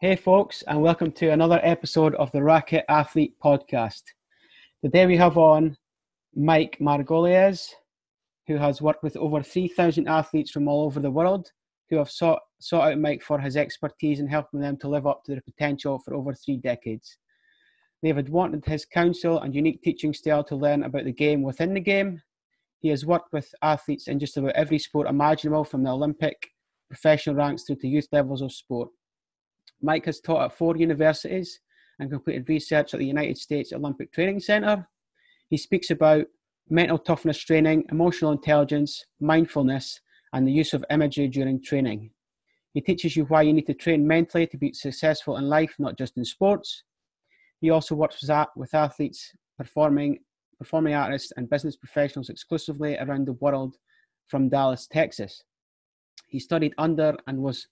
Hey, folks, and welcome to another episode of the Racquet Athlete Podcast. Today we have on Mike Margolies, who has worked with over 3,000 athletes from all over the world who have sought, sought out Mike for his expertise in helping them to live up to their potential for over three decades. They have wanted his counsel and unique teaching style to learn about the game within the game. He has worked with athletes in just about every sport imaginable, from the Olympic, professional ranks through to youth levels of sport. Mike has taught at four universities and completed research at the United States Olympic Training Center. He speaks about mental toughness training, emotional intelligence, mindfulness, and the use of imagery during training. He teaches you why you need to train mentally to be successful in life, not just in sports. He also works with athletes, performing, performing artists, and business professionals exclusively around the world from Dallas, Texas. He studied under and was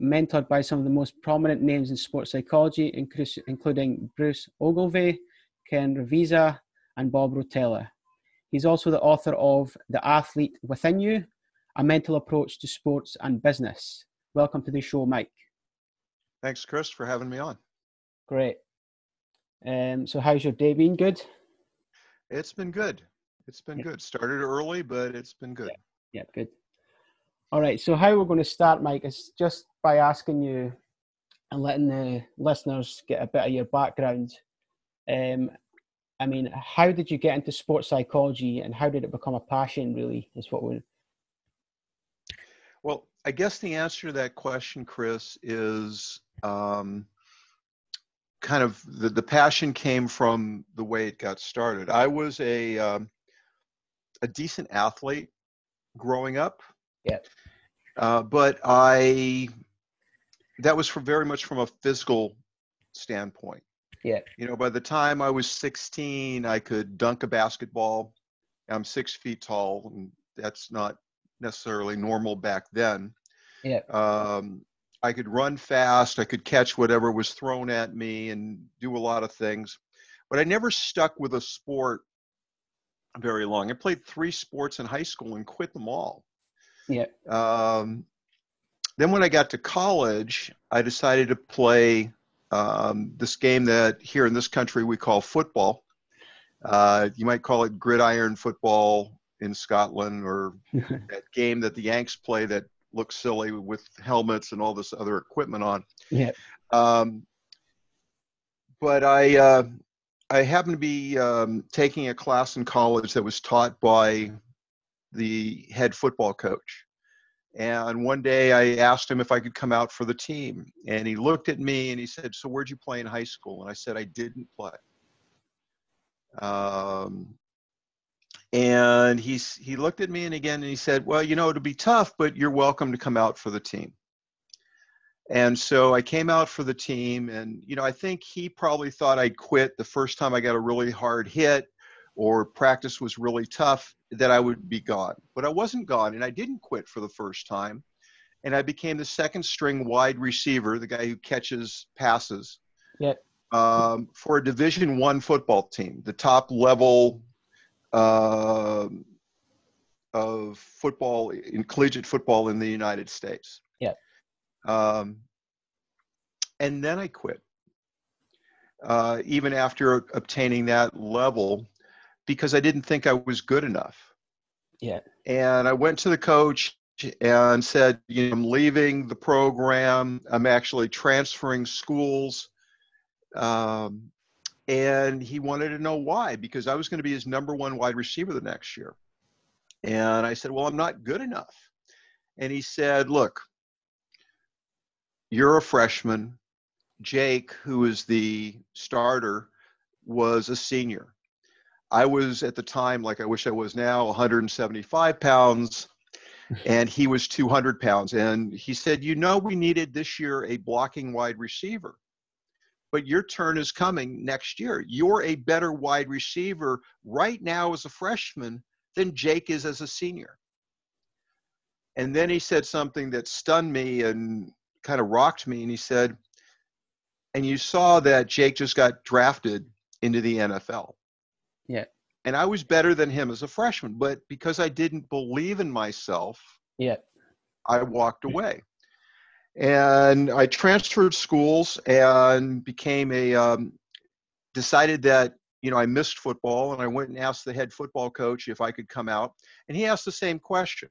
mentored by some of the most prominent names in sports psychology, including Bruce Ogilvie, Ken Ravizza, and Bob Rotella. He's also the author of The Athlete Within You, a mental approach to sports and business. Welcome to the show, Mike. Thanks, Chris, for having me on. Great. Um, so, how's your day been? Good. It's been good. It's been yeah. good. Started early, but it's been good. Yeah, yeah good. All right. So, how we're going to start, Mike, is just by asking you and letting the listeners get a bit of your background. Um, I mean, how did you get into sports psychology, and how did it become a passion? Really, is what we. Well, I guess the answer to that question, Chris, is um, kind of the, the passion came from the way it got started. I was a um, a decent athlete growing up. Yeah. Uh, but I, that was for very much from a physical standpoint. Yeah. You know, by the time I was 16, I could dunk a basketball. I'm six feet tall, and that's not necessarily normal back then. Yeah. Um, I could run fast. I could catch whatever was thrown at me and do a lot of things. But I never stuck with a sport very long. I played three sports in high school and quit them all. Yeah. Um, then when I got to college, I decided to play um, this game that here in this country we call football. Uh, you might call it gridiron football in Scotland, or that game that the Yanks play that looks silly with helmets and all this other equipment on. Yeah. Um, but I uh, I happened to be um, taking a class in college that was taught by the head football coach. And one day I asked him if I could come out for the team. And he looked at me and he said, So where'd you play in high school? And I said, I didn't play. Um, and he's, he looked at me and again and he said, Well, you know, it'll be tough, but you're welcome to come out for the team. And so I came out for the team. And, you know, I think he probably thought I'd quit the first time I got a really hard hit or practice was really tough that I would be gone. But I wasn't gone, and I didn't quit for the first time. And I became the second string wide receiver, the guy who catches passes, yeah. um, for a Division One football team, the top level uh, of football in collegiate football in the United States. Yeah. Um, and then I quit. Uh, even after obtaining that level, because I didn't think I was good enough. Yeah. And I went to the coach and said, you know, I'm leaving the program. I'm actually transferring schools. Um, and he wanted to know why, because I was going to be his number one wide receiver the next year. And I said, well, I'm not good enough. And he said, look, you're a freshman. Jake, who is the starter, was a senior. I was at the time, like I wish I was now, 175 pounds, and he was 200 pounds. And he said, You know, we needed this year a blocking wide receiver, but your turn is coming next year. You're a better wide receiver right now as a freshman than Jake is as a senior. And then he said something that stunned me and kind of rocked me. And he said, And you saw that Jake just got drafted into the NFL. Yeah. And I was better than him as a freshman, but because I didn't believe in myself, yeah, I walked away. And I transferred schools and became a, um, decided that, you know, I missed football and I went and asked the head football coach if I could come out. And he asked the same question,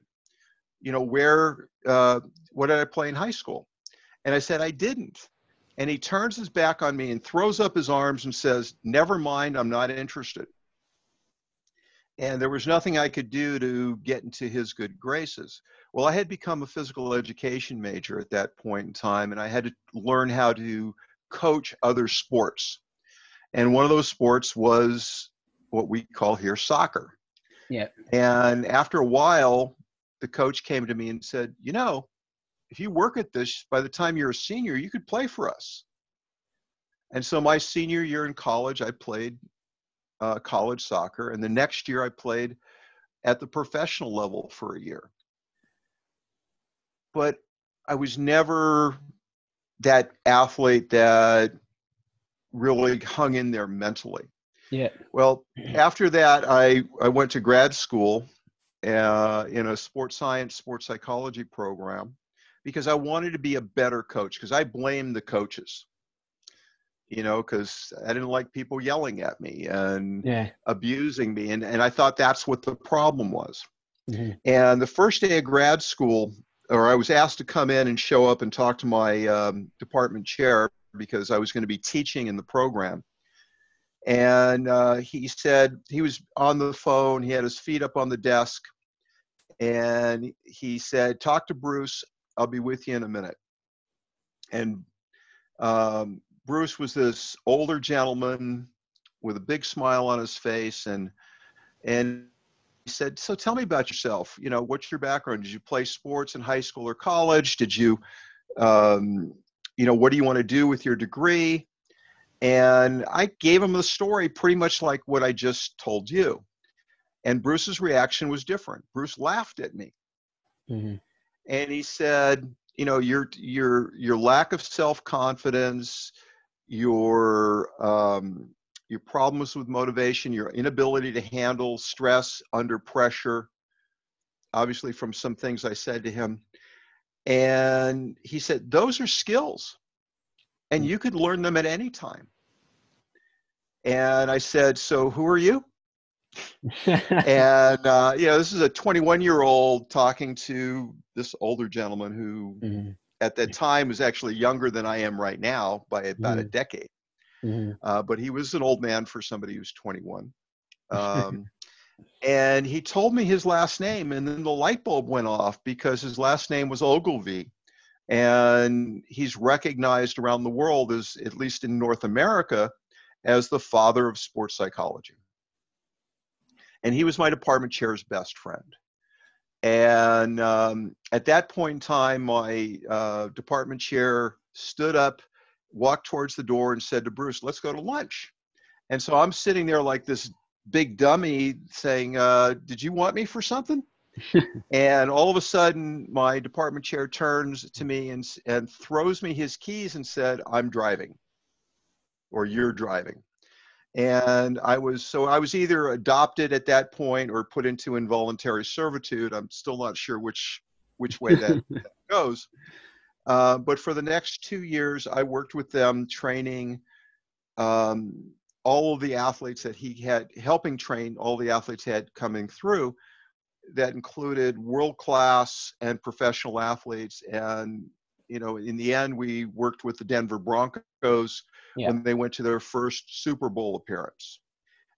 you know, where, uh, what did I play in high school? And I said, I didn't. And he turns his back on me and throws up his arms and says, Never mind, I'm not interested. And there was nothing I could do to get into his good graces. Well, I had become a physical education major at that point in time, and I had to learn how to coach other sports. And one of those sports was what we call here soccer. Yeah. And after a while, the coach came to me and said, You know, if you work at this, by the time you're a senior, you could play for us. And so my senior year in college, I played uh, college soccer, and the next year I played at the professional level for a year. But I was never that athlete that really hung in there mentally. Yeah. Well, after that, I, I went to grad school uh, in a sports science, sports psychology program because I wanted to be a better coach because I blamed the coaches, you know, because I didn't like people yelling at me and Yeah. abusing me. And, and I thought that's what the problem was. Mhm. And the first day of grad school, or I was asked to come in and show up and talk to my um, department chair because I was going to be teaching in the program. And uh, he said he was on the phone, he had his feet up on the desk, and he said, Talk to Bruce, I'll be with you in a minute. And um, Bruce was this older gentleman with a big smile on his face, and and he said, "So tell me about yourself. You know, what's your background? Did you play sports in high school or college? Did you, um, you know, what do you want to do with your degree?" And I gave him the story pretty much like what I just told you. And Bruce's reaction was different. Bruce laughed at me Mhm. and he said, you know, your your your lack of self confidence, your um, your problems with motivation, your inability to handle stress under pressure, obviously from some things I said to him, and he said those are skills, and you could learn them at any time. And I said, so who are you? and uh, you know this is a 21 year old talking to this older gentleman who Mhm. At that time was actually younger than i am right now by about a Mhm. decade Mhm. uh, but he was an old man for somebody who's 21 um, and he told me his last name and then the light bulb went off because his last name was Ogilvie and he's recognized around the world as at least in north america as the father of sports psychology and he was my department chair's best friend. And um, at that point in time, my uh, department chair stood up, walked towards the door, and said to Bruce, "Let's go to lunch." And so I'm sitting there like this big dummy, saying, uh, "Did you want me for something?" and all of a sudden, my department chair turns to me and and throws me his keys and said, "I'm driving," or "You're driving." And I was so I was either adopted at that point or put into involuntary servitude. I'm still not sure which which way that, that goes. Uh, but for the next two years, I worked with them training um, all of the athletes that he had, helping train all the athletes had coming through. That included world class and professional athletes. And you know, in the end, we worked with the Denver Broncos Yeah. when they went to their first Super Bowl appearance.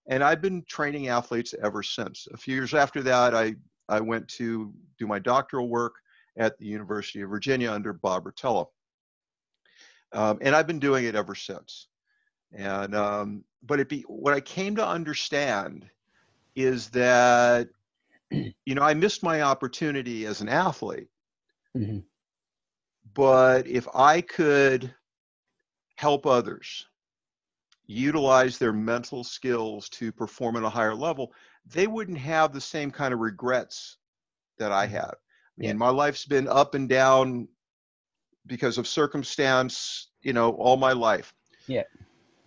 And I've been training athletes ever since. A few years after that, I, I went to do my doctoral work at the University of Virginia under Bob Rotella. Um, and I've been doing it ever since. And um, but it be what I came to understand is that you know I missed my opportunity as an athlete, Mhm. but if I could help others utilize their mental skills to perform at a higher level, they wouldn't have the same kind of regrets that I mm-hmm. had. I mean, Yeah. my life's been up and down because of circumstance, you know, all my life. Yeah.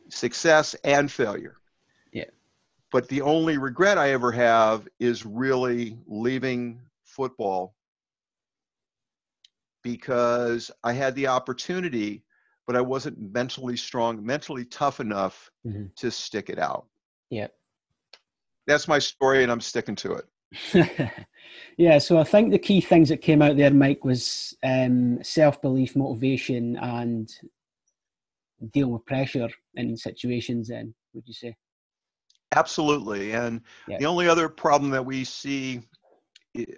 Success and failure. Yeah. But the only regret I ever have is really leaving football because I had the opportunity, but I wasn't mentally strong, mentally tough enough mm-hmm. to stick it out. Yeah. That's my story, and I'm sticking to it. yeah, so I think the key things that came out there, Mike, was um, self belief, motivation, and dealing with pressure in situations. Then, would you say? Absolutely. And yeah. the only other problem that we see,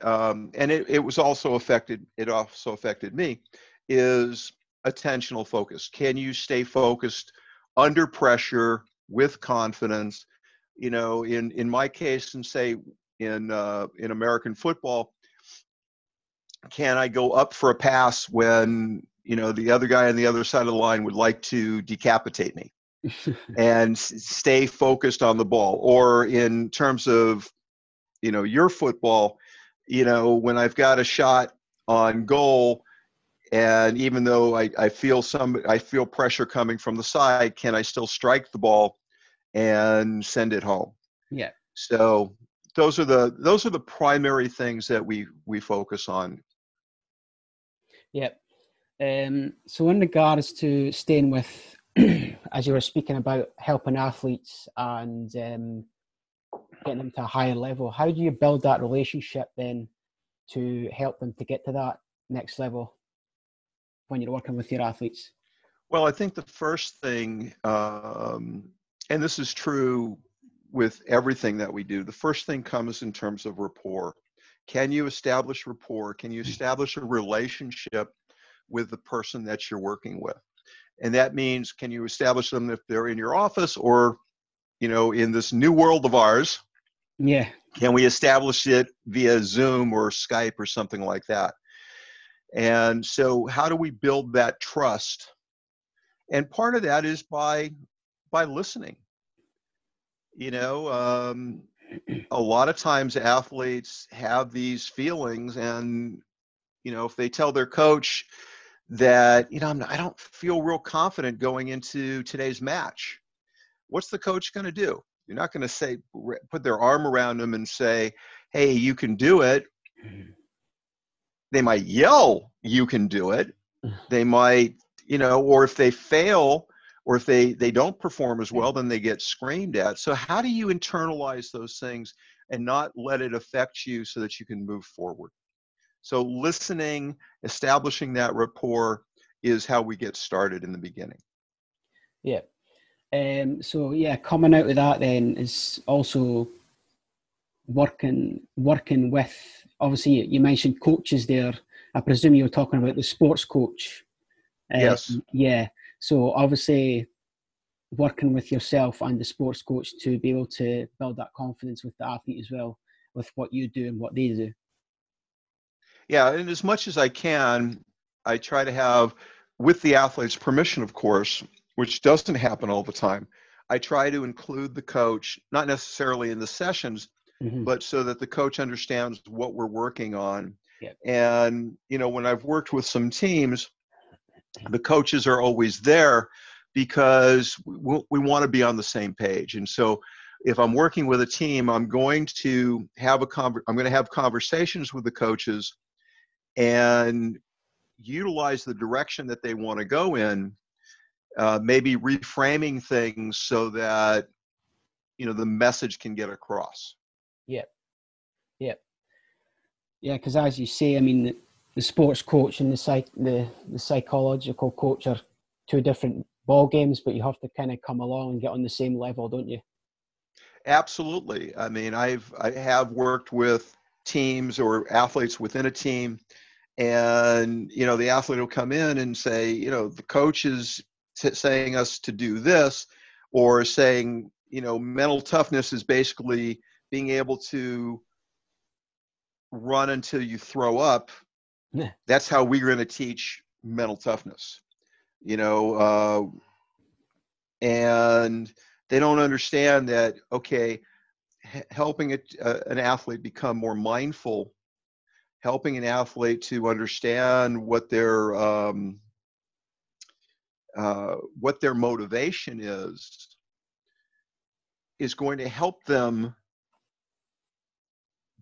um, and it, it was also affected, it also affected me, is attentional focus. Can you stay focused under pressure with confidence? You know, in, in my case, and say in, uh, in American football, can I go up for a pass when, you know, the other guy on the other side of the line would like to decapitate me? and stay focused on the ball or in terms of you know your football you know when i've got a shot on goal and even though I, I feel some i feel pressure coming from the side can i still strike the ball and send it home? Yeah. So those are the those are the primary things that we we focus on. Yeah um so in regards to staying with as you were speaking about helping athletes and um, getting them to a higher level, how do you build that relationship then to help them to get to that next level when you're working with your athletes? Well, I think the first thing, um, and this is true with everything that we do, the first thing comes in terms of rapport. Can you establish rapport? Can you hmm. establish a relationship with the person that you're working with? and that means can you establish them if they're in your office or you know in this new world of ours yeah can we establish it via zoom or skype or something like that and so how do we build that trust and part of that is by by listening you know um, a lot of times athletes have these feelings and you know if they tell their coach that you know I'm, I don't feel real confident going into today's match. What's the coach going to do? You're not going to say put their arm around them and say, "Hey, you can do it." They might yell, "You can do it." They might, you know, or if they fail or if they they don't perform as well, then they get screamed at. So how do you internalize those things and not let it affect you so that you can move forward? So listening, establishing that rapport is how we get started in the beginning. Yeah. Um, so yeah, coming out of that then is also working working with. Obviously, you mentioned coaches there. I presume you were talking about the sports coach. Uh, yes. Yeah. So obviously, working with yourself and the sports coach to be able to build that confidence with the athlete as well, with what you do and what they do yeah, and as much as I can, I try to have, with the athlete's permission, of course, which doesn't happen all the time. I try to include the coach, not necessarily in the sessions, mm-hmm. but so that the coach understands what we're working on. Yeah. And you know, when I've worked with some teams, the coaches are always there because we, we want to be on the same page. And so, if I'm working with a team, I'm going to have a con- I'm going to have conversations with the coaches and utilize the direction that they want to go in uh, maybe reframing things so that you know the message can get across yep. Yep. Yeah because as you say i mean the, the, sports coach and the psych the, the psychological coach are two different ball games but you have to kind of come along and get on the same level don't you? Absolutely. I mean i've i have worked with teams or athletes within a team and you know the athlete will come in and say you know the coach is t- saying us to do this or saying you know mental toughness is basically being able to run until you throw up yeah. that's how we're going to teach mental toughness you know uh, and they don't understand that okay h- helping a, uh, an athlete become more mindful helping an athlete to understand what their um, uh, what their motivation is is going to help them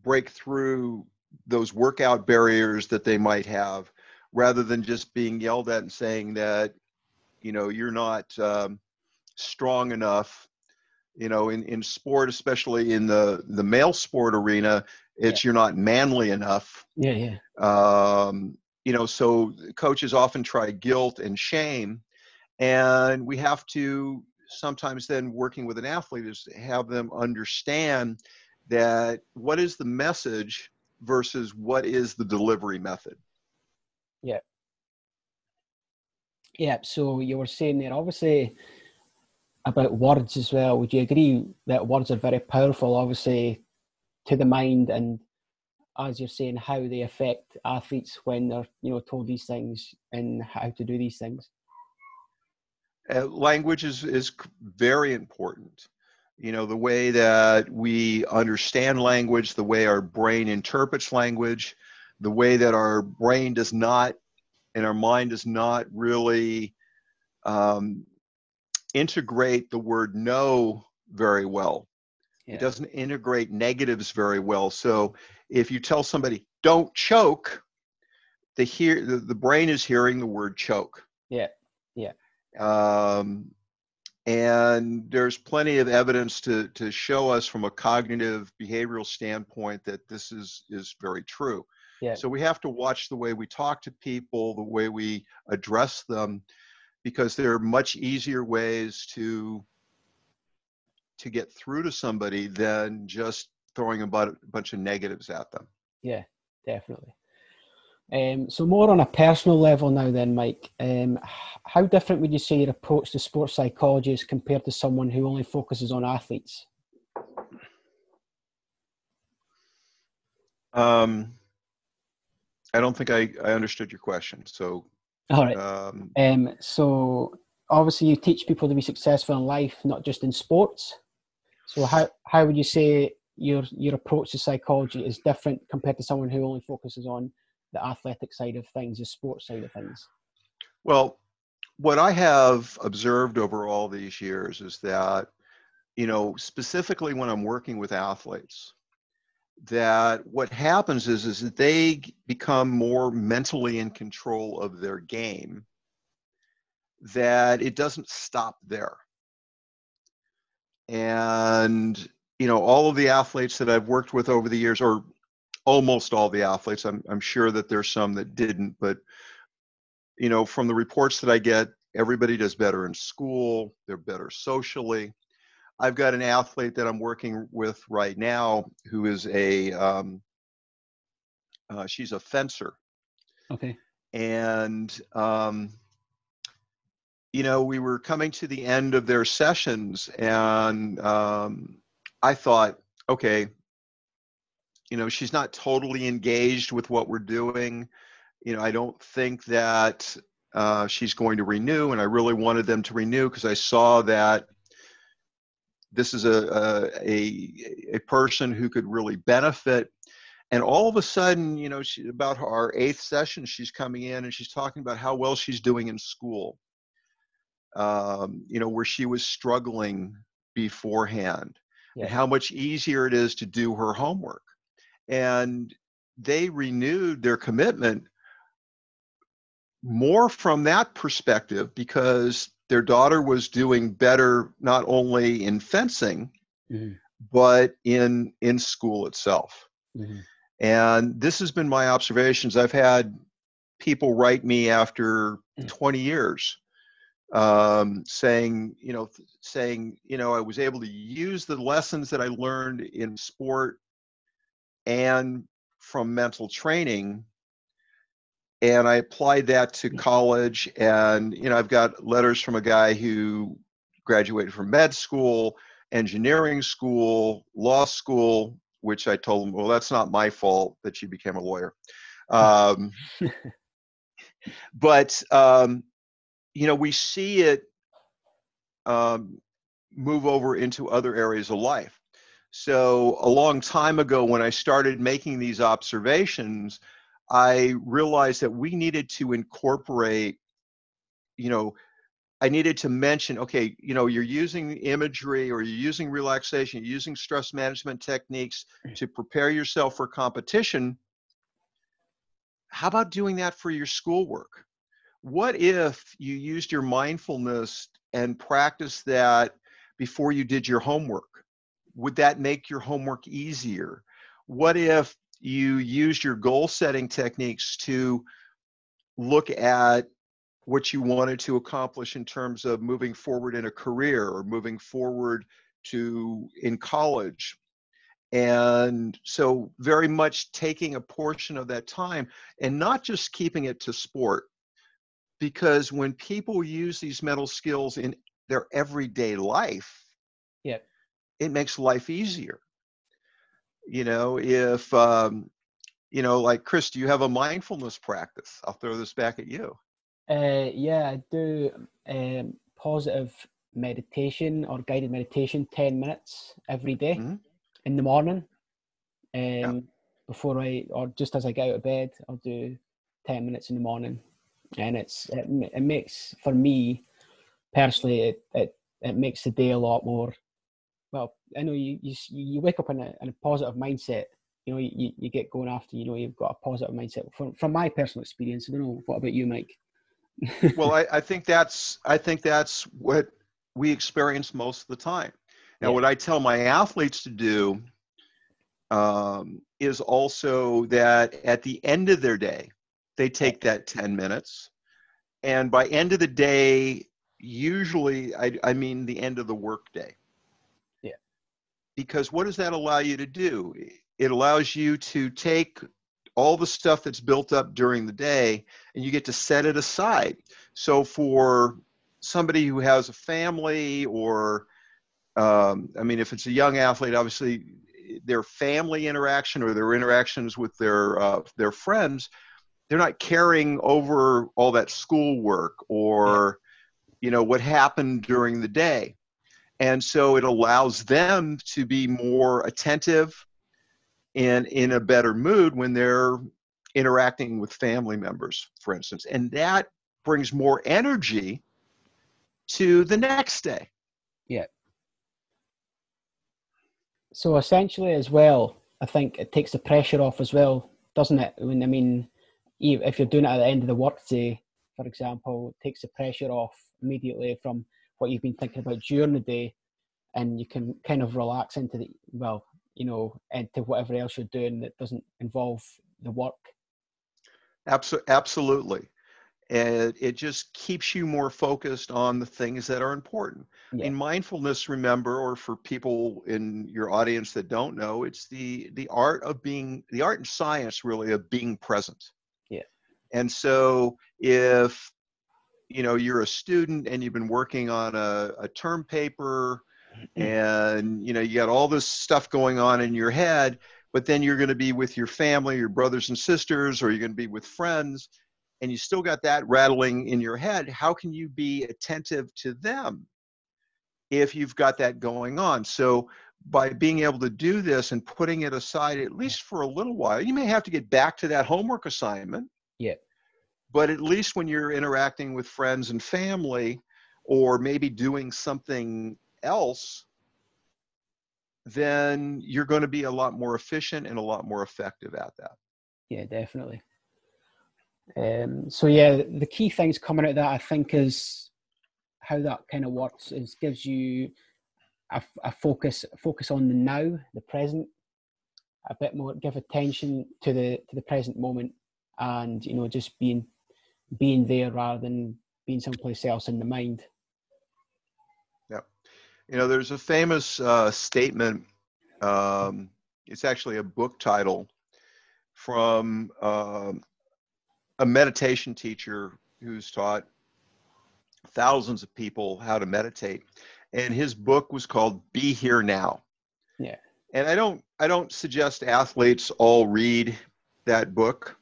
break through those workout barriers that they might have rather than just being yelled at and saying that you know you're not um, strong enough you know in, in sport especially in the the male sport arena it's yeah. you're not manly enough yeah yeah um, you know so coaches often try guilt and shame and we have to sometimes then working with an athlete is have them understand that what is the message versus what is the delivery method? Yeah. Yeah so you were saying there obviously about words as well. Would you agree that words are very powerful obviously to the mind? And as you're saying how they affect athletes when they're you know told these things and how to do these things? Uh, language is, is very important. You know, the way that we understand language, the way our brain interprets language, the way that our brain does not and our mind does not really um, integrate the word no very well. Yeah. It doesn't integrate negatives very well. So if you tell somebody, don't choke, the, hear, the, the brain is hearing the word choke. Yeah, yeah. Um, and there's plenty of evidence to, to show us from a cognitive behavioral standpoint that this is, is very true. Yeah. So we have to watch the way we talk to people, the way we address them, because there are much easier ways to to get through to somebody than just throwing a bunch of negatives at them. Yeah, definitely. Um, so more on a personal level now, then, Mike. Um, how different would you say your approach to sports psychology is compared to someone who only focuses on athletes? Um, I don't think I, I understood your question. So, all right. Um, um, so obviously, you teach people to be successful in life, not just in sports. So how how would you say your your approach to psychology is different compared to someone who only focuses on the athletic side of things, the sports side of things? Well, what I have observed over all these years is that, you know, specifically when I'm working with athletes, that what happens is is that they become more mentally in control of their game that it doesn't stop there and you know all of the athletes that i've worked with over the years or almost all the athletes. I'm, I'm sure that there's some that didn't, but you know, from the reports that I get, everybody does better in school. They're better socially. I've got an athlete that I'm working with right now who is a um, uh, she's a fencer. Okay. And um, you know, we were coming to the end of their sessions, and um, I thought, okay, you know she's not totally engaged with what we're doing. You know i don't think that uh, she's going to renew and i really wanted them to renew because i saw that this is a, a, a person who could really benefit. And all of a sudden you know she, about our eighth session she's coming in and she's talking about how well she's doing in school um, you know where she was struggling beforehand yeah. and how much easier it is to do her homework and they renewed their commitment more from that perspective because their daughter was doing better not only in fencing mm-hmm. but in in school itself mm-hmm. and this has been my observations i've had people write me after mm-hmm. 20 years um, saying you know saying you know i was able to use the lessons that i learned in sport and from mental training and i applied that to college and you know i've got letters from a guy who graduated from med school engineering school law school which i told him well that's not my fault that you became a lawyer. Um, but um, you know we see it um, move over into other areas of life so a long time ago, when I started making these observations, I realized that we needed to incorporate, you know, I needed to mention, okay, you know, you're using imagery or you're using relaxation, you're using stress management techniques mm. to prepare yourself for competition. how about doing that for your schoolwork? What if you used your mindfulness and practiced that before you did your homework? Would that make your homework easier? What if you used your goal setting techniques to look at what you wanted to accomplish in terms of moving forward in a career or moving forward to in college and so very much taking a portion of that time and not just keeping it to sport because when people use these mental skills in their everyday life it makes life easier you know if um you know like chris do you have a mindfulness practice i'll throw this back at you uh yeah i do um positive meditation or guided meditation 10 minutes every day. Mm-hmm in the morning. Um, yeah. Before I, or just as I get out of bed, I'll do 10 minutes in the morning. And it's, it, it makes, for me personally, it, it, it makes the day a lot more, well, I know you, you, you wake up in a, in a positive mindset you know you, you get going after you know you've got a positive mindset from from my personal experience i don't know what about you mike well I, I think that's i think that's what we experience most of the time now, yeah. what I tell my athletes to do um, is also that at the end of their day, they take that 10 minutes. And by end of the day, usually I, I mean the end of the workday. Because what does that allow you to do? It allows you to take all the stuff that's built up during the day and you get to set it aside. So for somebody who has a family or um, I mean, if it's a young athlete, obviously their family interaction or their interactions with their uh, their friends, they're not carrying over all that schoolwork or you know what happened during the day, and so it allows them to be more attentive and in a better mood when they're interacting with family members, for instance, and that brings more energy to the next day. Yeah so essentially, as well, I think it takes the pressure off as well, doesn't it? When I mean, if you're doing it at the end of the workday, for example, it takes the pressure off immediately from what you've been thinking about during the day, and you can kind of relax into the well, you know, into whatever else you're doing that doesn't involve the work. Absolutely and it just keeps you more focused on the things that are important. Yeah. In mindfulness, remember, or for people in your audience that don't know, it's the the art of being the art and science really of being present. Yeah. And so if you know you're a student and you've been working on a, a term paper mm-hmm. and you know you got all this stuff going on in your head but then you're going to be with your family your brothers and sisters or you're going to be with friends and you still got that rattling in your head, how can you be attentive to them if you've got that going on? So by being able to do this and putting it aside at least for a little while, you may have to get back to that homework assignment. Yeah. But at least when you're interacting with friends and family or maybe doing something else, then you're going to be a lot more efficient and a lot more effective at that. Yeah, definitely. Um, so yeah, the key things coming out of that I think is how that kind of works is gives you a, a focus focus on the now, the present, a bit more give attention to the to the present moment, and you know just being being there rather than being someplace else in the mind. Yeah, you know, there's a famous uh, statement. Um, it's actually a book title from um, a meditation teacher who's taught thousands of people how to meditate and his book was called be here now yeah and i don't i don't suggest athletes all read that book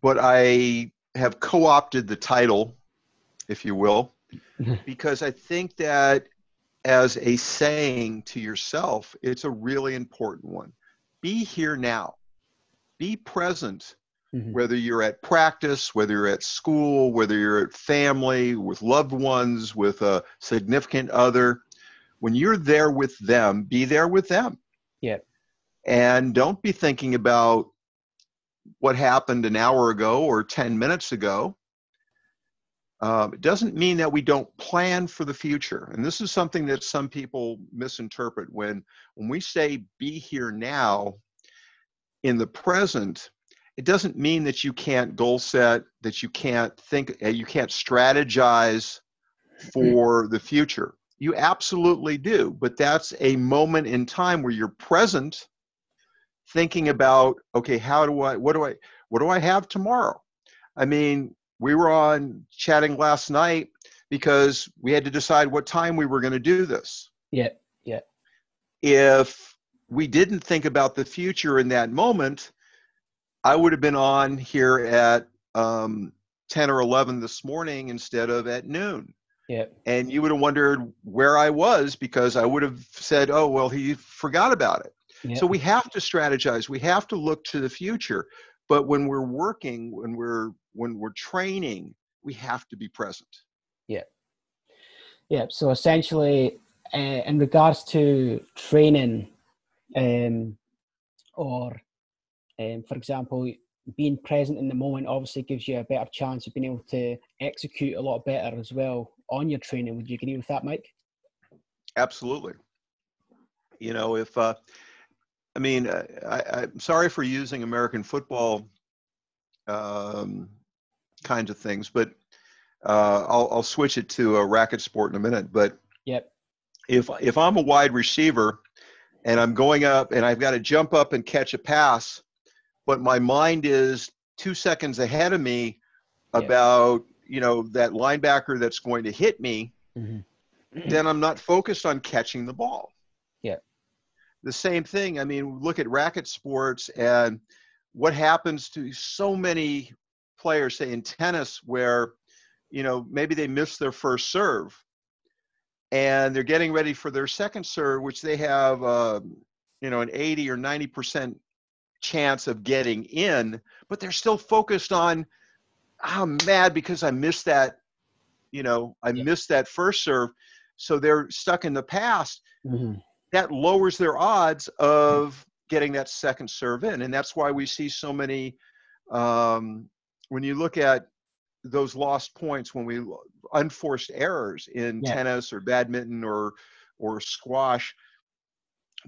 but i have co-opted the title if you will because i think that as a saying to yourself it's a really important one be here now be present Mm-hmm. Whether you're at practice, whether you're at school, whether you're at family, with loved ones, with a significant other, when you're there with them, be there with them. Yeah. And don't be thinking about what happened an hour ago or 10 minutes ago. Um, it doesn't mean that we don't plan for the future. And this is something that some people misinterpret when, when we say be here now in the present, it doesn't mean that you can't goal set, that you can't think, uh, you can't strategize for the future. You absolutely do, but that's a moment in time where you're present thinking about okay how do i what do i what do i have tomorrow i mean we were on chatting last night because we had to decide what time we were going to do this yeah yeah if we didn't think about the future in that moment i would have been on here at um, 10 or 11 this morning instead of at noon yeah. And you would have wondered where I was because I would have said, oh, well, he forgot about it. Yeah. So we have to strategize. We have to look to the future. But when we're working, when we're when we're training, we have to be present. Yeah. Yeah. So essentially, uh, in regards to training, um, or um, for example, being present in the moment obviously gives you a better chance of being able to execute a lot better as well on your training. Would you agree with that, Mike? Absolutely. You know, if uh, I mean, uh, I, am sorry for using American football um, kinds of things, but uh, I'll, I'll switch it to a racket sport in a minute. But yep. if if I'm a wide receiver and I'm going up and I've got to jump up and catch a pass, but my mind is two seconds ahead of me yep. about you know that linebacker that's going to hit me, mm-hmm. then I'm not focused on catching the ball the same thing. I mean, look at racket sports and what happens to so many players, say in tennis, where you know maybe they miss their first serve and they're getting ready for their second serve, which they have uh, you know an 80 or 90 percent chance of getting in, but they're still focused on I'm mad because I missed that, you know, I yeah. missed that first serve. So they're stuck in the past. Mm-hmm that lowers their odds of getting that second serve in. And that's why we see so many, um, when you look at those lost points, when we unforced errors in yeah. tennis or badminton or, or squash,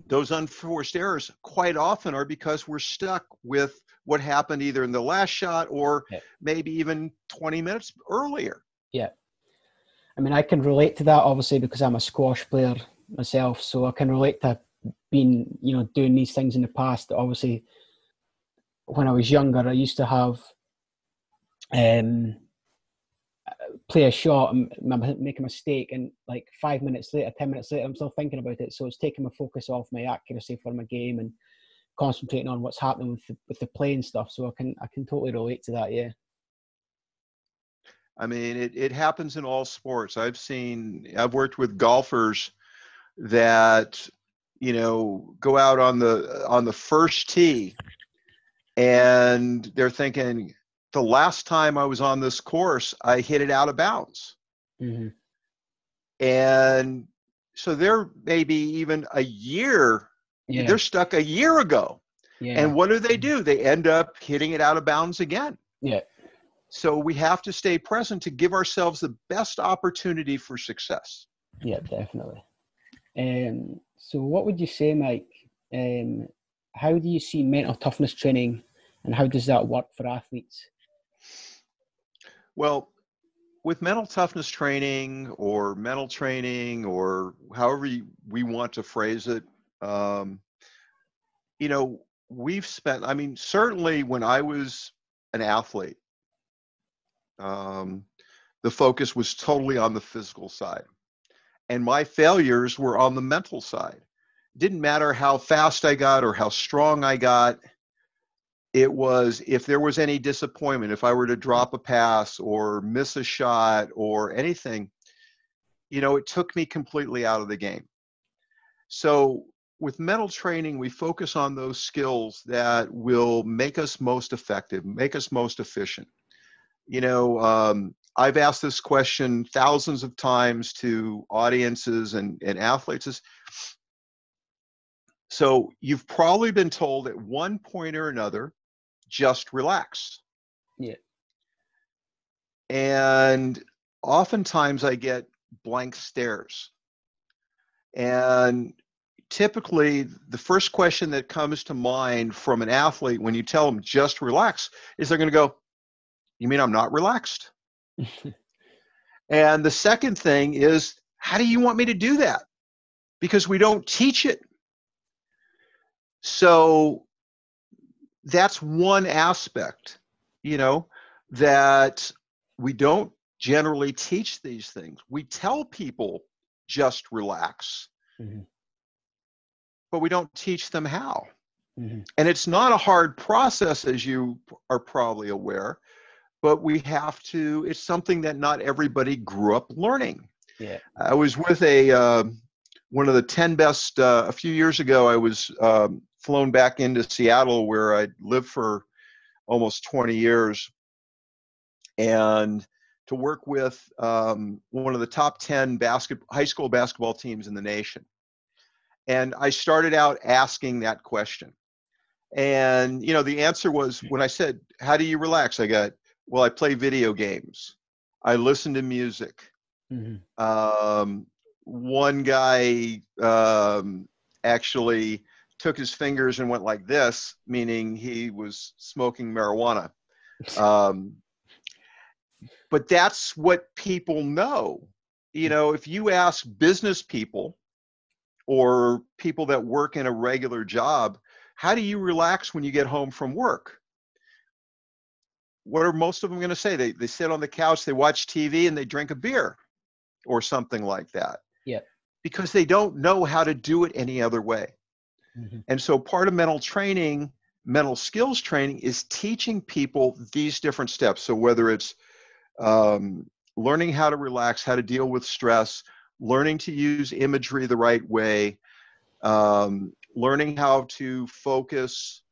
those unforced errors quite often are because we're stuck with what happened either in the last shot or yeah. maybe even 20 minutes earlier. Yeah. I mean, I can relate to that obviously because I'm a squash player myself, so I can relate to being, you know, doing these things in the past. Obviously, when I was younger, I used to have um, play a shot and make a mistake, and like five minutes later, ten minutes later, I'm still thinking about it. So it's taking my focus off my accuracy for my game and concentrating on what's happening with the, with the play and stuff. So I can I can totally relate to that. Yeah. I mean, it, it happens in all sports. I've seen, I've worked with golfers that you know go out on the on the first tee. And they're thinking the last time i was on this course i hit it out of bounds. Mm-hmm. and so they're maybe even a year yeah. they're stuck a year ago. Yeah. and what do they do? They end up hitting it out of bounds again. Yeah. So we have to stay present to give ourselves the best opportunity for success. Yeah definitely um, so, what would you say, Mike? Um, how do you see mental toughness training, and how does that work for athletes? Well, with mental toughness training or mental training or however we want to phrase it, um, you know, we've spent, I mean, certainly when I was an athlete, um, the focus was totally on the physical side and my failures were on the mental side. Didn't matter how fast I got or how strong I got. It was if there was any disappointment, if I were to drop a pass or miss a shot or anything, you know, it took me completely out of the game. So with mental training, we focus on those skills that will make us most effective, make us most efficient. You know, um, I've asked this question thousands of times to audiences and, and athletes. Is, so you've probably been told at one point or another just relax. Yeah. And oftentimes I get blank stares. And typically, the first question that comes to mind from an athlete when you tell them just relax is they're going to go, You mean I'm not relaxed? And the second thing is, How do you want me to do that? Because we don't teach it. So that's one aspect, you know, that we don't generally teach these things. We tell people just relax, mm-hmm. but we don't teach them how. Mm-hmm. And it's not a hard process, as you are probably aware, but we have to, it's something that not everybody grew up learning. Yeah. I was with a, uh, one of the 10 best, uh, a few years ago, I was um, flown back into Seattle where I lived for almost 20 years. And to work with um, one of the top 10 basket, high school basketball teams in the nation. And I started out asking that question. And, you know, the answer was when I said, How do you relax? I got, Well, I play video games, I listen to music. Mm-hmm. Um, one guy um, actually took his fingers and went like this, meaning he was smoking marijuana. Um, but that's what people know. You know, if you ask business people or people that work in a regular job, how do you relax when you get home from work? What are most of them going to say? They, they sit on the couch, they watch TV, and they drink a beer or something like that. Yeah. Because they don't know how to do it any other way. Mm-hmm. And so part of mental training, mental skills training, is teaching people these different steps. So whether it's um, learning how to relax, how to deal with stress, learning to use imagery the right way, um, learning how to focus,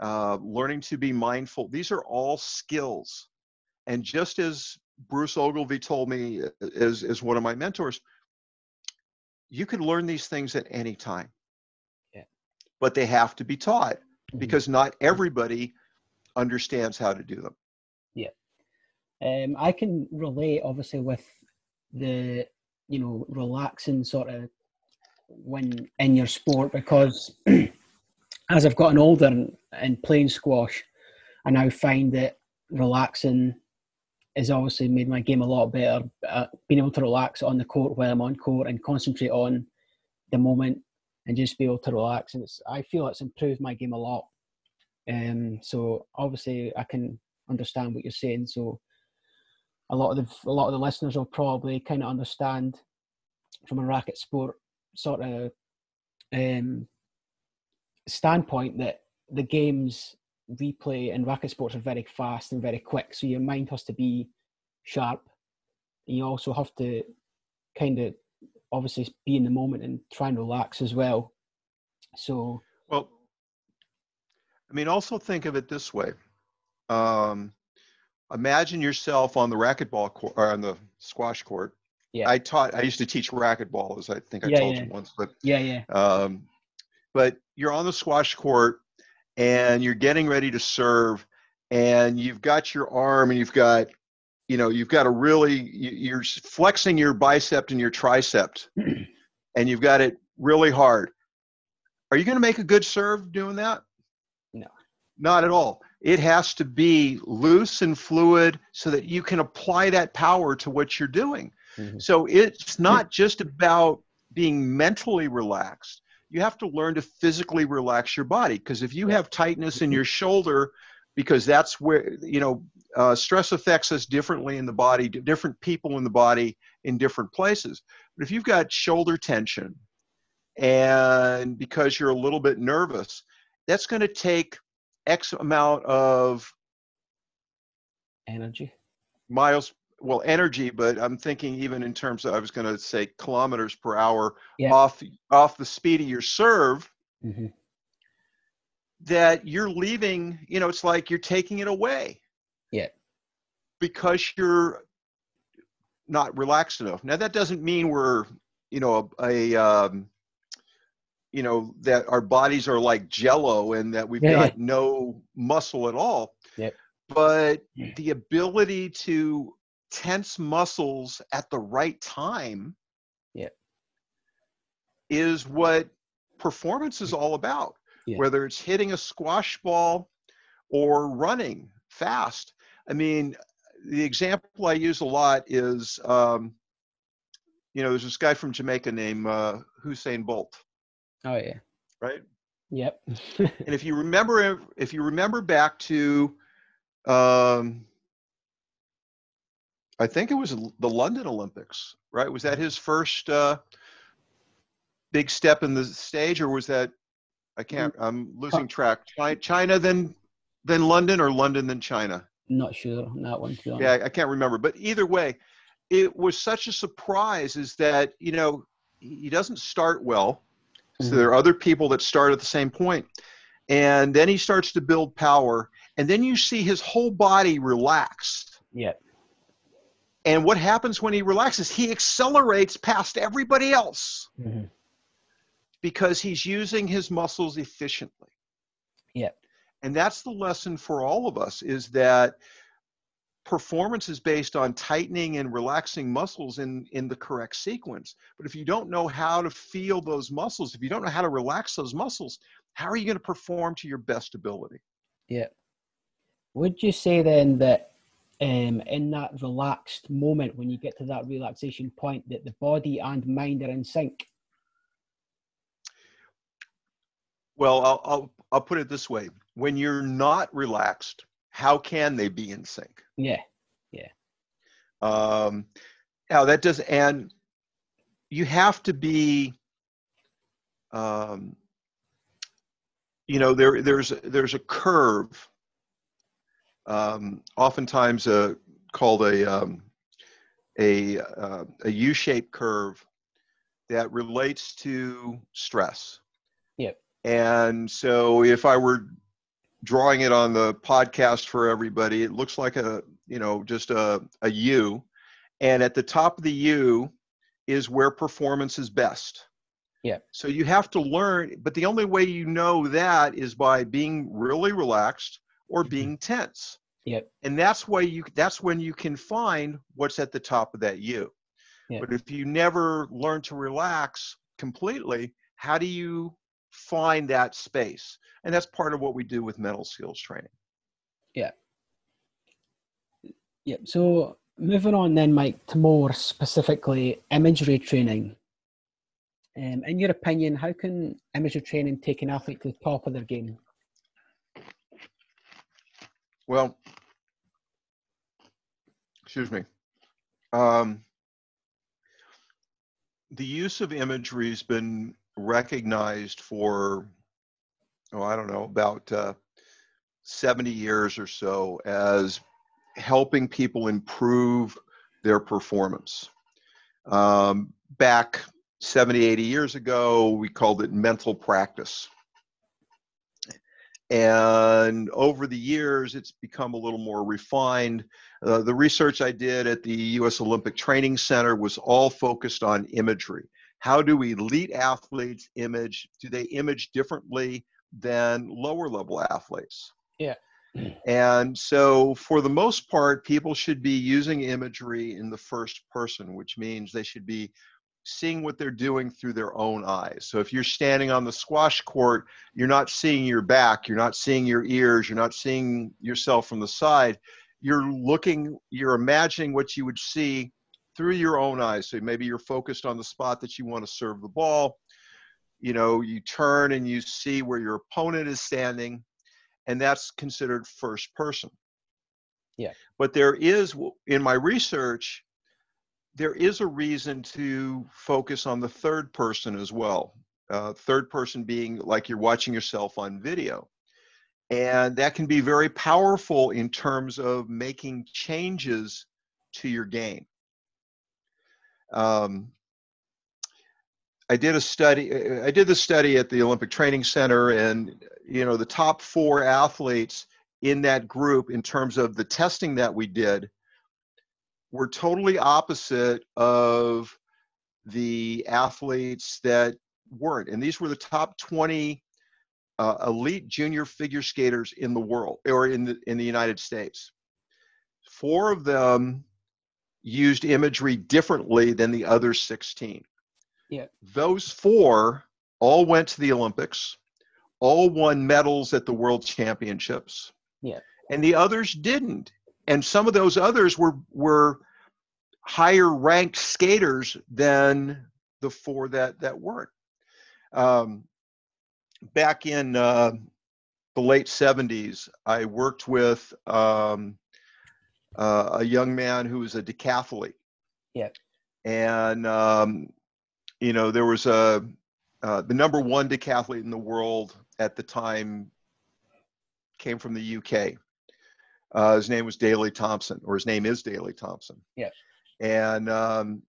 uh, learning to be mindful. These are all skills. And just as Bruce Ogilvie told me as, as one of my mentors, you can learn these things at any time. Yeah. But they have to be taught mm-hmm. because not everybody understands how to do them. Yeah. Um, I can relate obviously with the you know relaxing sort of when in your sport because as I've gotten older and, and playing squash, I now find that relaxing has obviously made my game a lot better. Uh, being able to relax on the court while I'm on court and concentrate on the moment and just be able to relax, and it's I feel it's improved my game a lot. Um, so obviously I can understand what you're saying. So a lot of the a lot of the listeners will probably kind of understand from a racket sport sort of um, standpoint that the games replay and racket sports are very fast and very quick, so your mind has to be sharp. And you also have to kind of obviously be in the moment and try and relax as well. So well, I mean, also think of it this way. Um, imagine yourself on the racquetball court or on the squash court. Yeah. I taught. I used to teach racquetball, as I think I yeah, told yeah. you once. But yeah, yeah. Um, but you're on the squash court and you're getting ready to serve, and you've got your arm and you've got, you know, you've got a really you're flexing your bicep and your tricep, and you've got it really hard. Are you going to make a good serve doing that? No. Not at all it has to be loose and fluid so that you can apply that power to what you're doing. Mm-hmm. So it's not just about being mentally relaxed. You have to learn to physically relax your body because if you have tightness in your shoulder, because that's where, you know, uh, stress affects us differently in the body, different people in the body in different places. But if you've got shoulder tension and because you're a little bit nervous, that's going to take X amount of energy. miles well energy but i'm thinking even in terms of i was going to say kilometers per hour yeah. off off the speed of your serve mm-hmm. that you're leaving you know it's like you're taking it away yeah because you're not relaxed enough now that doesn't mean we're you know a, a um, you know that our bodies are like jello and that we've Yeah, got no muscle at all Yep. but Yeah. the ability to tense muscles at the right time Yep. is what performance is all about Yeah. whether it's hitting a squash ball or running fast i mean the example i use a lot is um, you know there's this guy from jamaica named uh, Usain Bolt Oh yeah. right Yep. and if you remember if you remember back to um i think it was the london olympics right? Was that his first uh big step in the stage or was that i can't i'm losing track. China then then london or london then china? Not sure on that one. Yeah I- can't remember. But either way it was such a surprise is that you know he doesn't start well. So Mhm. there are other people that start at the same point. And then he starts to build power. And then you see his whole body relax Yep. And what happens when he relaxes he accelerates past everybody else Mhm. because he's using his muscles efficiently Yeah. and that's the lesson for all of us is that performance is based on tightening and relaxing muscles in in the correct sequence but if you don't know how to feel those muscles if you don't know how to relax those muscles how are you going to perform to your best ability Yeah. Would you say then that um, in that relaxed moment, when you get to that relaxation point, that the body and mind are in sync? well i'll i'll, I'll put it this way when you're not relaxed how can they be in sync Yeah. Yeah. Um now that does and you have to be um you know there there's there's a curve um oftentimes uh called a um a uh, a u-shaped curve that relates to stress Yep. and so if i were drawing it on the podcast for everybody it looks like a you know just a, a u and at the top of the u is where performance is best Yep. so you have to learn but the only way you know that is by being really relaxed or Mhm. being tense Yep. and that's why you that's when you can find what's at the top of that u Yeah. but if you never learn to relax completely how do you find that space and that's part of what we do with mental skills training Yeah. Yep. So moving on then, Mike, to more specifically imagery training. Um, in your opinion, how can imagery training take an athlete to the top of their game? Well excuse me. Um, the use of imagery has been recognized for oh i don't know about uh, 70 years or so as helping people improve their performance. Um, back 70 80 years ago we called it mental practice and over the years it's become a little more refined. Uh, the research i did at the us olympic training center was all focused on imagery. How do elite athletes image do they image differently than lower level athletes? Yeah. and so for the most part people should be using imagery in the first person which means they should be seeing what they're doing through their own eyes. So if you're standing on the squash court you're not seeing your back you're not seeing your ears you're not seeing yourself from the side. You're looking you're imagining what you would see through your own eyes. So maybe you're focused on the spot that you want to serve the ball. You know you turn and you see where your opponent is standing and that's considered first person. Yeah. but there is in my research there is a reason to focus on the third person as well uh, third person being like you're watching yourself on video and that can be very powerful in terms of making changes to your game um, I did a study. I did the study at the Olympic Training Center, and you know the top four athletes in that group, in terms of the testing that we did, were totally opposite of the athletes that weren't. And these were the top 20 uh, elite junior figure skaters in the world or in the in the United States. Four of them used imagery differently than the other 16. Yeah. Those four all went to the Olympics, all won medals at the World Championships. Yeah. And the others didn't. And some of those others were were higher ranked skaters than the four that that weren't. Um, back in uh, the late 70s, I worked with um, uh, a young man who was a decathlete. Yeah. And, um, you know, there was a, uh, the number one decathlete in the world at the time came from the UK. Uh, his name was Daley Thompson, or his name is Daley Thompson. Yeah. And um,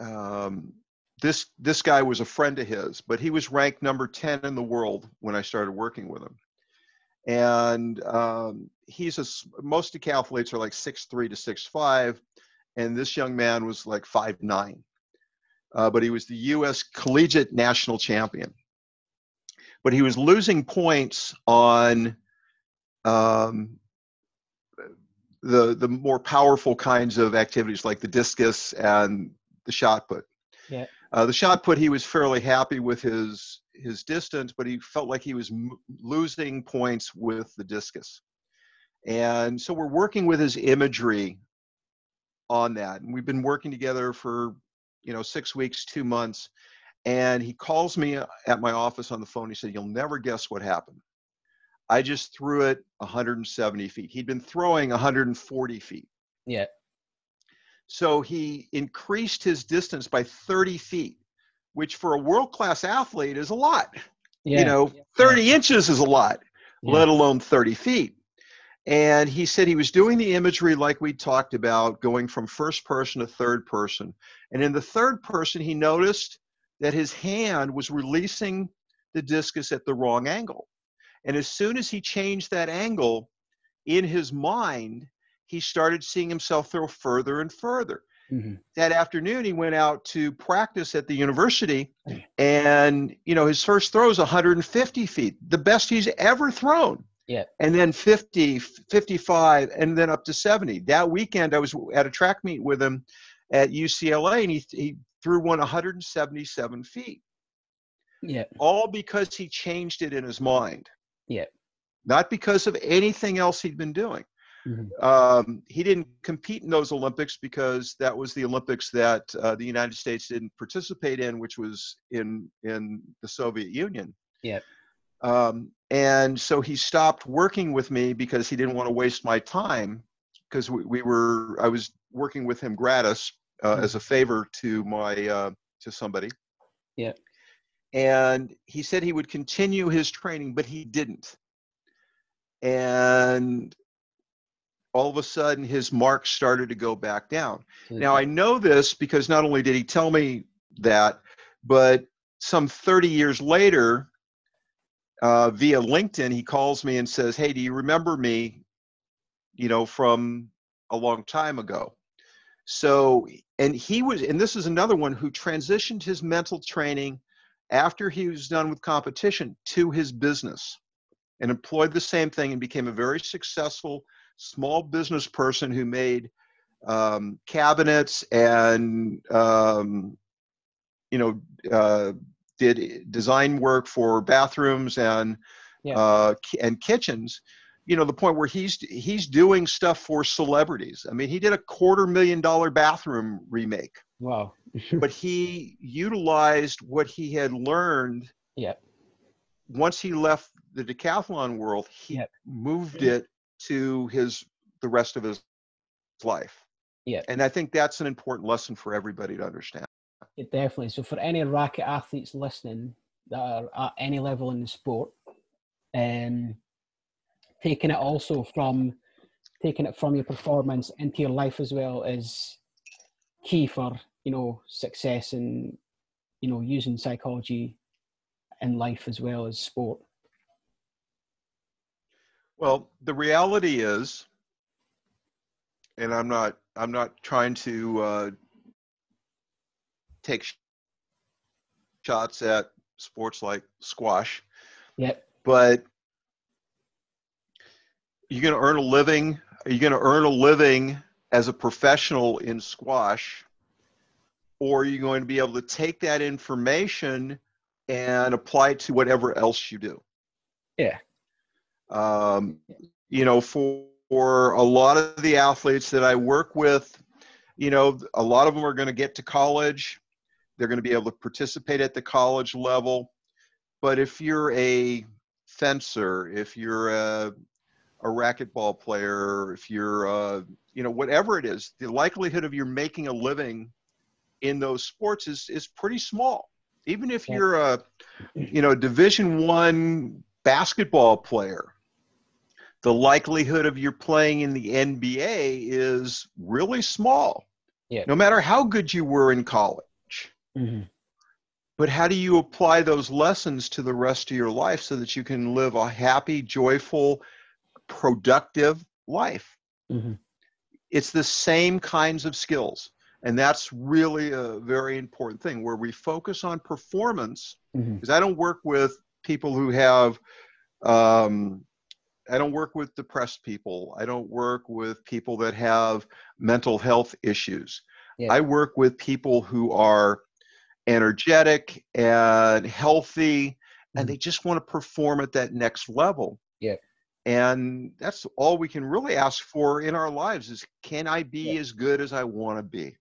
um, this this guy was a friend of his, but he was ranked number 10 in the world when I started working with him. And um, he's a most decathletes are like six three to six five, and this young man was like five nine. Uh, but he was the U.S. collegiate national champion. But he was losing points on um, the the more powerful kinds of activities like the discus and the shot put. Yeah. Uh, the shot put, he was fairly happy with his his distance, but he felt like he was m- losing points with the discus. And so we're working with his imagery on that, and we've been working together for you know six weeks, two months. And he calls me at my office on the phone. He said, "You'll never guess what happened. I just threw it 170 feet. He'd been throwing 140 feet. Yeah. So he increased his distance by 30 feet, which for a world class athlete is a lot. Yeah. You know, 30 inches is a lot, Yeah. let alone 30 feet. And he said he was doing the imagery like we talked about, going from first person to third person. And in the third person, he noticed that his hand was releasing the discus at the wrong angle. And as soon as he changed that angle in his mind, he started seeing himself throw further and further. Mhm. That afternoon, he went out to practice at the university, and you know his first throw is 150 feet, the best he's ever thrown. Yeah. And then 50, 55, and then up to 70. That weekend, I was at a track meet with him at UCLA, and he he threw one 177 feet Yeah. all because he changed it in his mind. Yeah. Not because of anything else he'd been doing. Mhm. Um, he didn't compete in those Olympics because that was the Olympics that uh, the United States didn't participate in, which was in in the Soviet Union. Yeah. Um, and so he stopped working with me because he didn't want to waste my time because we, we were I was working with him gratis uh, Mhm. as a favor to my uh, to somebody. Yeah. And he said he would continue his training, but he didn't. And all of a sudden, his marks started to go back down. Now, I know this because not only did he tell me that, but some 30 years later, uh, via LinkedIn, he calls me and says, Hey, do you remember me, you know, from a long time ago? So, and he was, and this is another one who transitioned his mental training after he was done with competition to his business and employed the same thing and became a very successful small business person who made um, cabinets and um, you know uh, did design work for bathrooms and Yeah. uh, and kitchens. You know the point where he's he's doing stuff for celebrities. I mean, he did a quarter million dollar bathroom remake, Wow. but he utilized what he had learned. Yeah. Once he left the decathlon world, he Yep. moved it to his the rest of his life. Yeah. And I think that's an important lesson for everybody to understand. It definitely. So for any racket athletes listening that are at any level in the sport, um, taking it also from taking it from your performance into your life as well is key for you know success and you know using psychology in life as well as sport. Well, the reality is, and I'm not I'm not trying to uh, take sh- shots at sports like squash. Yep. But you're going to earn a living. Are you going to earn a living as a professional in squash? Or are you going to be able to take that information and apply it to whatever else you do? Yeah. Um, you know, for, for a lot of the athletes that I work with, you know, a lot of them are going to get to college. They're going to be able to participate at the college level. But if you're a fencer, if you're a, a racquetball player, if you're, uh, you know, whatever it is, the likelihood of you making a living in those sports is is pretty small. Even if you're a, you know, Division One basketball player, the likelihood of you playing in the NBA is really small. Yeah. No matter how good you were in college. Mm-hmm. But how do you apply those lessons to the rest of your life so that you can live a happy, joyful, productive life? Mm-hmm. It's the same kinds of skills. And that's really a very important thing where we focus on performance. Because Mm-hmm. I don't work with people who have, um, I don't work with depressed people. I don't work with people that have mental health issues. Yeah. I work with people who are energetic and healthy and Mhm. they just want to perform at that next level. Yeah. And that's all we can really ask for in our lives is can I be Yeah. as good as I want to be?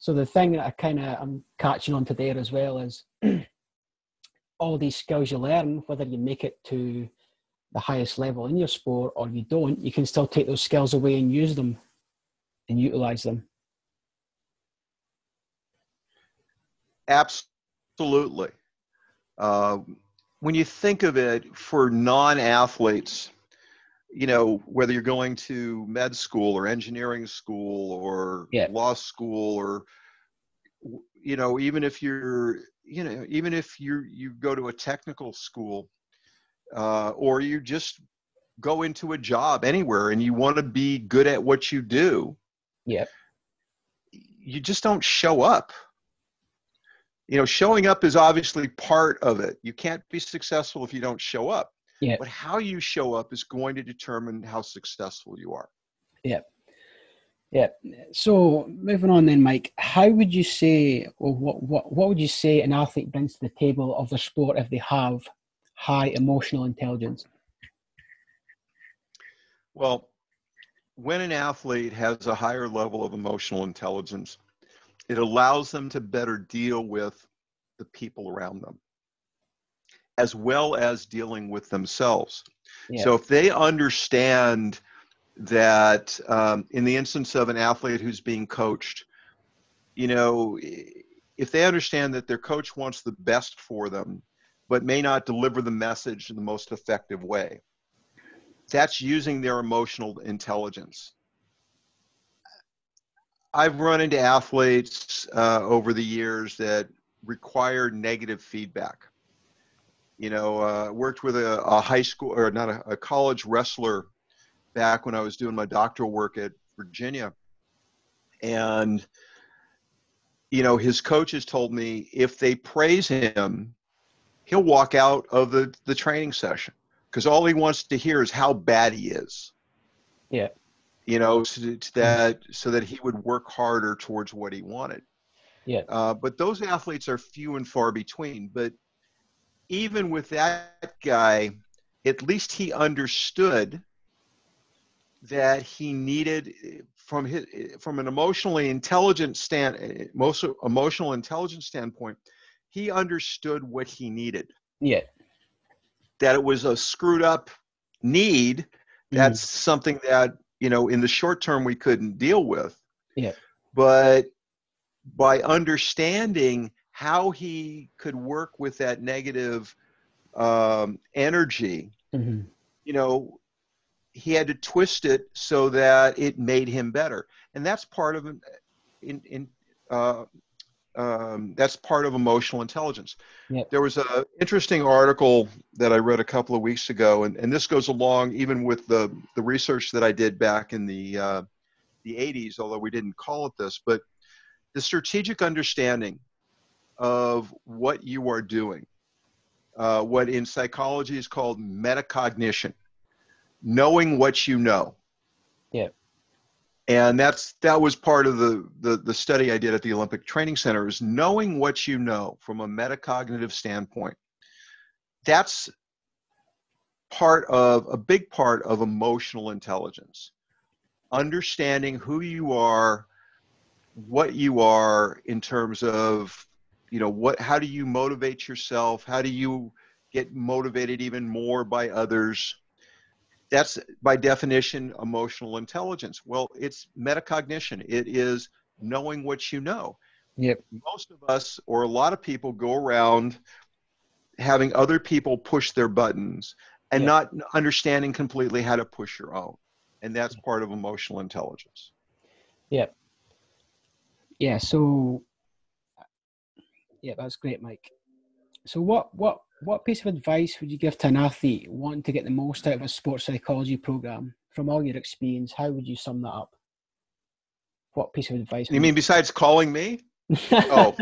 So the thing that I kind of I'm catching on to there as well is all these skills you learn, whether you make it to the highest level in your sport or you don't, you can still take those skills away and use them and utilize them. Absolutely. Uh, when you think of it for non-athletes, you know, whether you're going to med school or engineering school or Yeah. law school or, you know, even if you're, you know, even if you you go to a technical school, uh, or you just go into a job anywhere and you want to be good at what you do, Yep. you just don't show up. You know, showing up is obviously part of it. You can't be successful if you don't show up. Yeah. But how you show up is going to determine how successful you are. Yeah. Yeah. So moving on then, Mike, how would you say, or what, what, what would you say an athlete brings to the table of their sport if they have high emotional intelligence? Well, when an athlete has a higher level of emotional intelligence, it allows them to better deal with the people around them, as well as dealing with themselves. So if they understand that, um, in the instance of an athlete who's being coached, you know, if they understand that their coach wants the best for them, but may not deliver the message in the most effective way, that's using their emotional intelligence. I've run into athletes uh, over the years that require negative feedback. You know, uh, worked with a, a high school or not a, a college wrestler back when I was doing my doctoral work at Virginia. And, you know, his coaches told me if they praise him, he'll walk out of the, the training session because all he wants to hear is how bad he is. Yeah. You know, so that so that he would work harder towards what he wanted. Yeah. Uh, but those athletes are few and far between. But even with that guy, at least he understood that he needed from his from an emotionally intelligent stand most emotional intelligence standpoint he understood what he needed Yeah. that it was a screwed up need Mm-hmm. that's something that you know in the short term we couldn't deal with Yeah. but by understanding how he could work with that negative um, energy Mhm. you know he had to twist it so that it made him better and that's part of in in uh, um, that's part of emotional intelligence Yep. there was an interesting article that i read a couple of weeks ago and, and this goes along even with the the research that i did back in the uh, the 80s although we didn't call it this but the strategic understanding of what you are doing. Uh, what in psychology is called metacognition, knowing what you know. Yeah. And that's that was part of the, the the study I did at the Olympic Training Center is knowing what you know from a metacognitive standpoint. That's part of a big part of emotional intelligence. Understanding who you are, what you are in terms of you know what how do you motivate yourself? How do you get motivated even more by others? That's by definition emotional intelligence. Well it's metacognition. It is knowing what you know. Yep. Most of us or a lot of people go around having other people push their buttons and yep. not understanding completely how to push your own. And that's part of emotional intelligence. Yep. Yeah so yeah, that's great, Mike. So, what what what piece of advice would you give to an athlete wanting to get the most out of a sports psychology program? From all your experience, how would you sum that up? What piece of advice? You mean you... besides calling me? oh,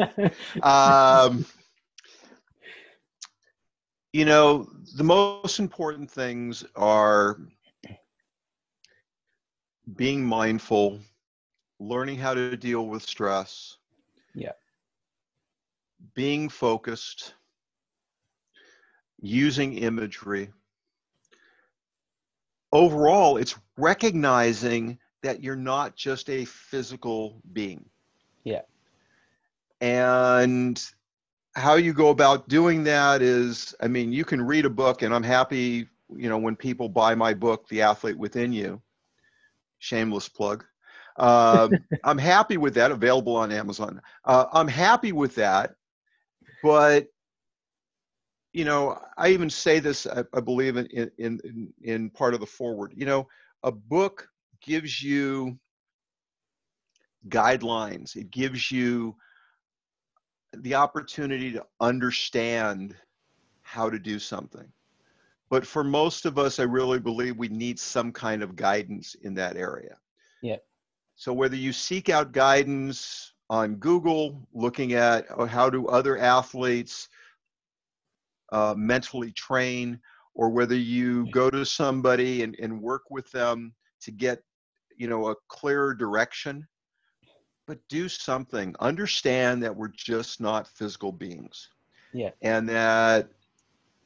um, you know, the most important things are being mindful, learning how to deal with stress. Being focused, using imagery. Overall, it's recognizing that you're not just a physical being. Yeah. And how you go about doing that is, I mean, you can read a book, and I'm happy, you know, when people buy my book, The Athlete Within You. Shameless plug. Uh, I'm happy with that, available on Amazon. Uh, I'm happy with that but you know, I even say this, I, I believe in, in, in, in part of the foreword, you know, a book gives you guidelines. It gives you the opportunity to understand how to do something. But for most of us, I really believe we need some kind of guidance in that area. Yeah. So whether you seek out guidance on Google, looking at uh, how do other athletes uh, mentally train, or whether you go to somebody and, and work with them to get, you know, a clearer direction. But do something. Understand that we're just not physical beings. Yeah. And that,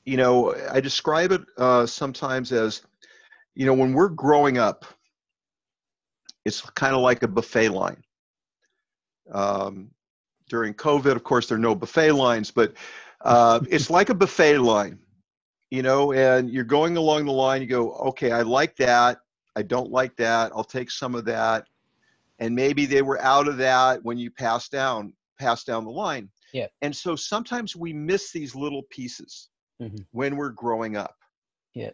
you know, I describe it uh, sometimes as, you know, when we're growing up, it's kind of like a buffet line um, during COVID, of course, there are no buffet lines, but uh, it's like a buffet line, you know, and you're going along the line, you go, okay, I like that. I don't like that. I'll take some of that. And maybe they were out of that when you pass down, pass down the line. Yeah. And so sometimes we miss these little pieces mm-hmm. when we're growing up. Yeah.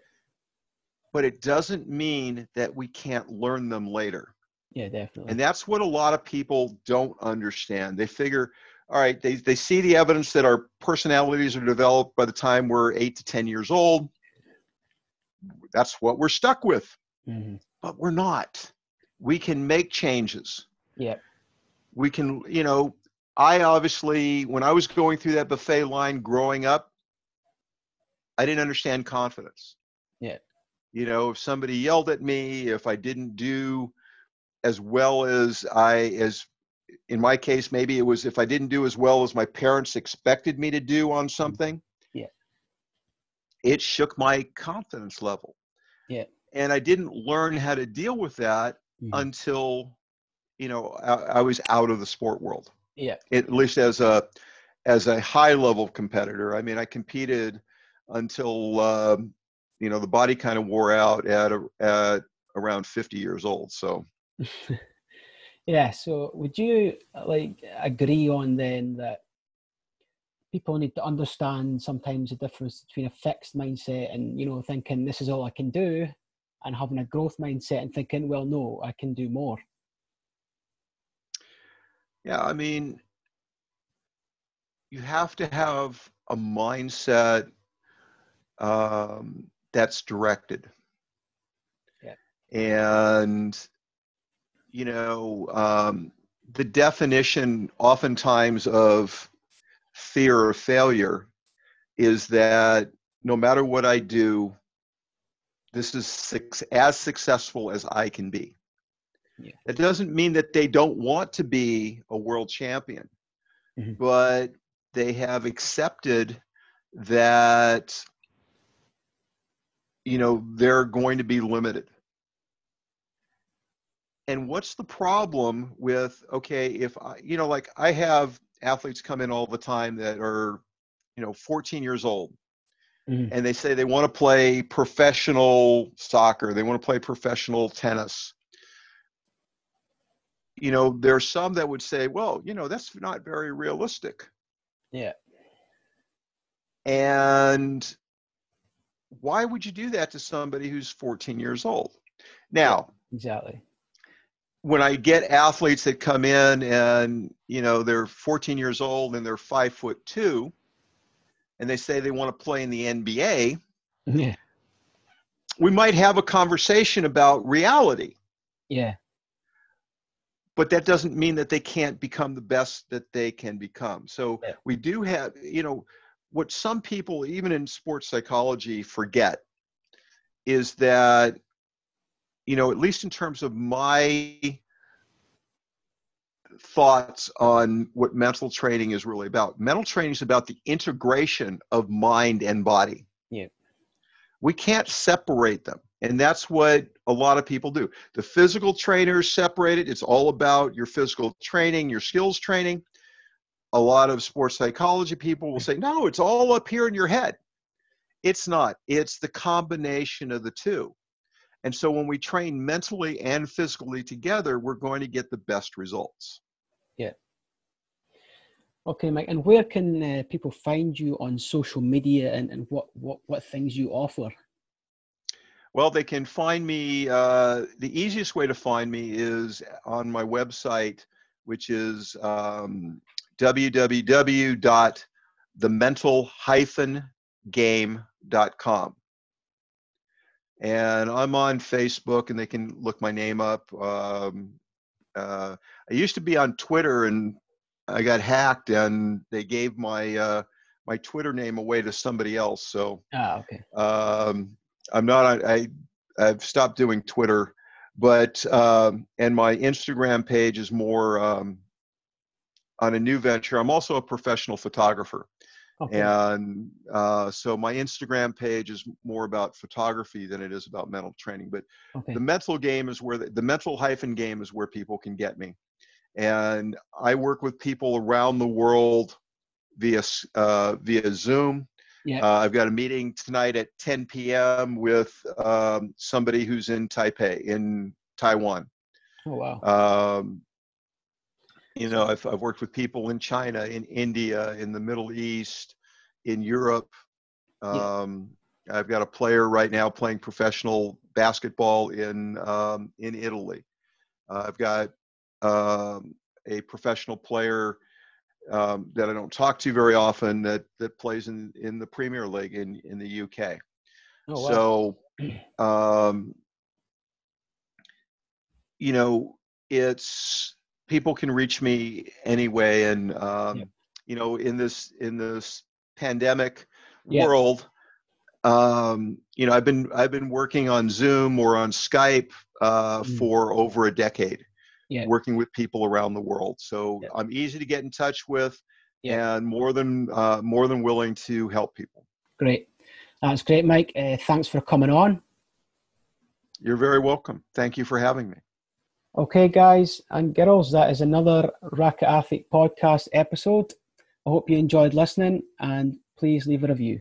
But it doesn't mean that we can't learn them later. Yeah, definitely. And that's what a lot of people don't understand. They figure, all right, they, they see the evidence that our personalities are developed by the time we're eight to 10 years old. That's what we're stuck with. Mm-hmm. But we're not. We can make changes. Yeah. We can, you know, I obviously, when I was going through that buffet line growing up, I didn't understand confidence. Yeah. You know, if somebody yelled at me, if I didn't do as well as I as in my case maybe it was if I didn't do as well as my parents expected me to do on mm-hmm. something. Yeah. It shook my confidence level. Yeah. And I didn't learn how to deal with that mm-hmm. until you know I, I, was out of the sport world. Yeah. At least as a as a high level competitor. I mean, I competed until uh, you know the body kind of wore out at, a, at around 50 years old. So yeah. So would you like agree on then that people need to understand sometimes the difference between a fixed mindset and you know thinking this is all I can do, and having a growth mindset and thinking, well, no, I can do more. Yeah, I mean, you have to have a mindset um, that's directed. Yeah. And you know, um, the definition oftentimes of fear of failure is that no matter what I do, this is as successful as I can be. Yeah. It doesn't mean that they don't want to be a world champion, mm-hmm. but they have accepted that you know they're going to be limited. And what's the problem with okay, if I you know like I have athletes come in all the time that are you know 14 years old mm-hmm. and they say they want to play professional soccer, they want to play professional tennis. You know, there's some that would say, well, you know, that's not very realistic. Yeah. And why would you do that to somebody who's 14 years old? Now, exactly. When I get athletes that come in and, you know, they're 14 years old and they're five foot two, and they say they want to play in the NBA, yeah. we might have a conversation about reality. Yeah. But that doesn't mean that they can't become the best that they can become. So yeah. we do have, you know, what some people, even in sports psychology, forget is that, you know, at least in terms of my thoughts on what mental training is really about. Mental training is about the integration of mind and body. Yeah. We can't separate them. And that's what a lot of people do. The physical trainers separate it. It's all about your physical training, your skills training. A lot of sports psychology people will say, no, it's all up here in your head. It's not, it's the combination of the two. And so when we train mentally and physically together, we're going to get the best results. Yeah. Okay, Mike. And where can uh, people find you on social media, and, and what, what what things you offer? Well, they can find me. Uh, the easiest way to find me is on my website, which is um, www.themental-game.com. And I'm on Facebook, and they can look my name up. Um, uh, I used to be on Twitter and I got hacked and they gave my uh, my Twitter name away to somebody else. So ah, okay. Um, I'm not. I I've stopped doing Twitter, but um, and my Instagram page is more um, on a new venture. I'm also a professional photographer. Okay. And uh, so my Instagram page is more about photography than it is about mental training. But okay. the mental game is where the, the mental hyphen game is where people can get me. And I work with people around the world via uh, via Zoom. Yeah. Uh, I've got a meeting tonight at 10 p.m. with um, somebody who's in Taipei in Taiwan. Oh wow. Um, you know, I've, I've worked with people in China, in India, in the Middle East, in Europe. Um, yeah. I've got a player right now playing professional basketball in um, in Italy. Uh, I've got um, a professional player um, that I don't talk to very often that that plays in in the Premier League in in the UK. Oh, wow. So, um, you know, it's people can reach me anyway. And um, yeah. you know in this in this pandemic yeah. world um, you know i've been i've been working on zoom or on skype uh, mm. for over a decade yeah. working with people around the world. So i'm easy to get in touch with and more than uh, more than willing to help people. Great. That's great mike. Uh, thanks for coming on. You're very welcome. Thank you for having me Okay, guys and girls, that is another Racquet Athlete podcast episode. I hope you enjoyed listening and please leave a review.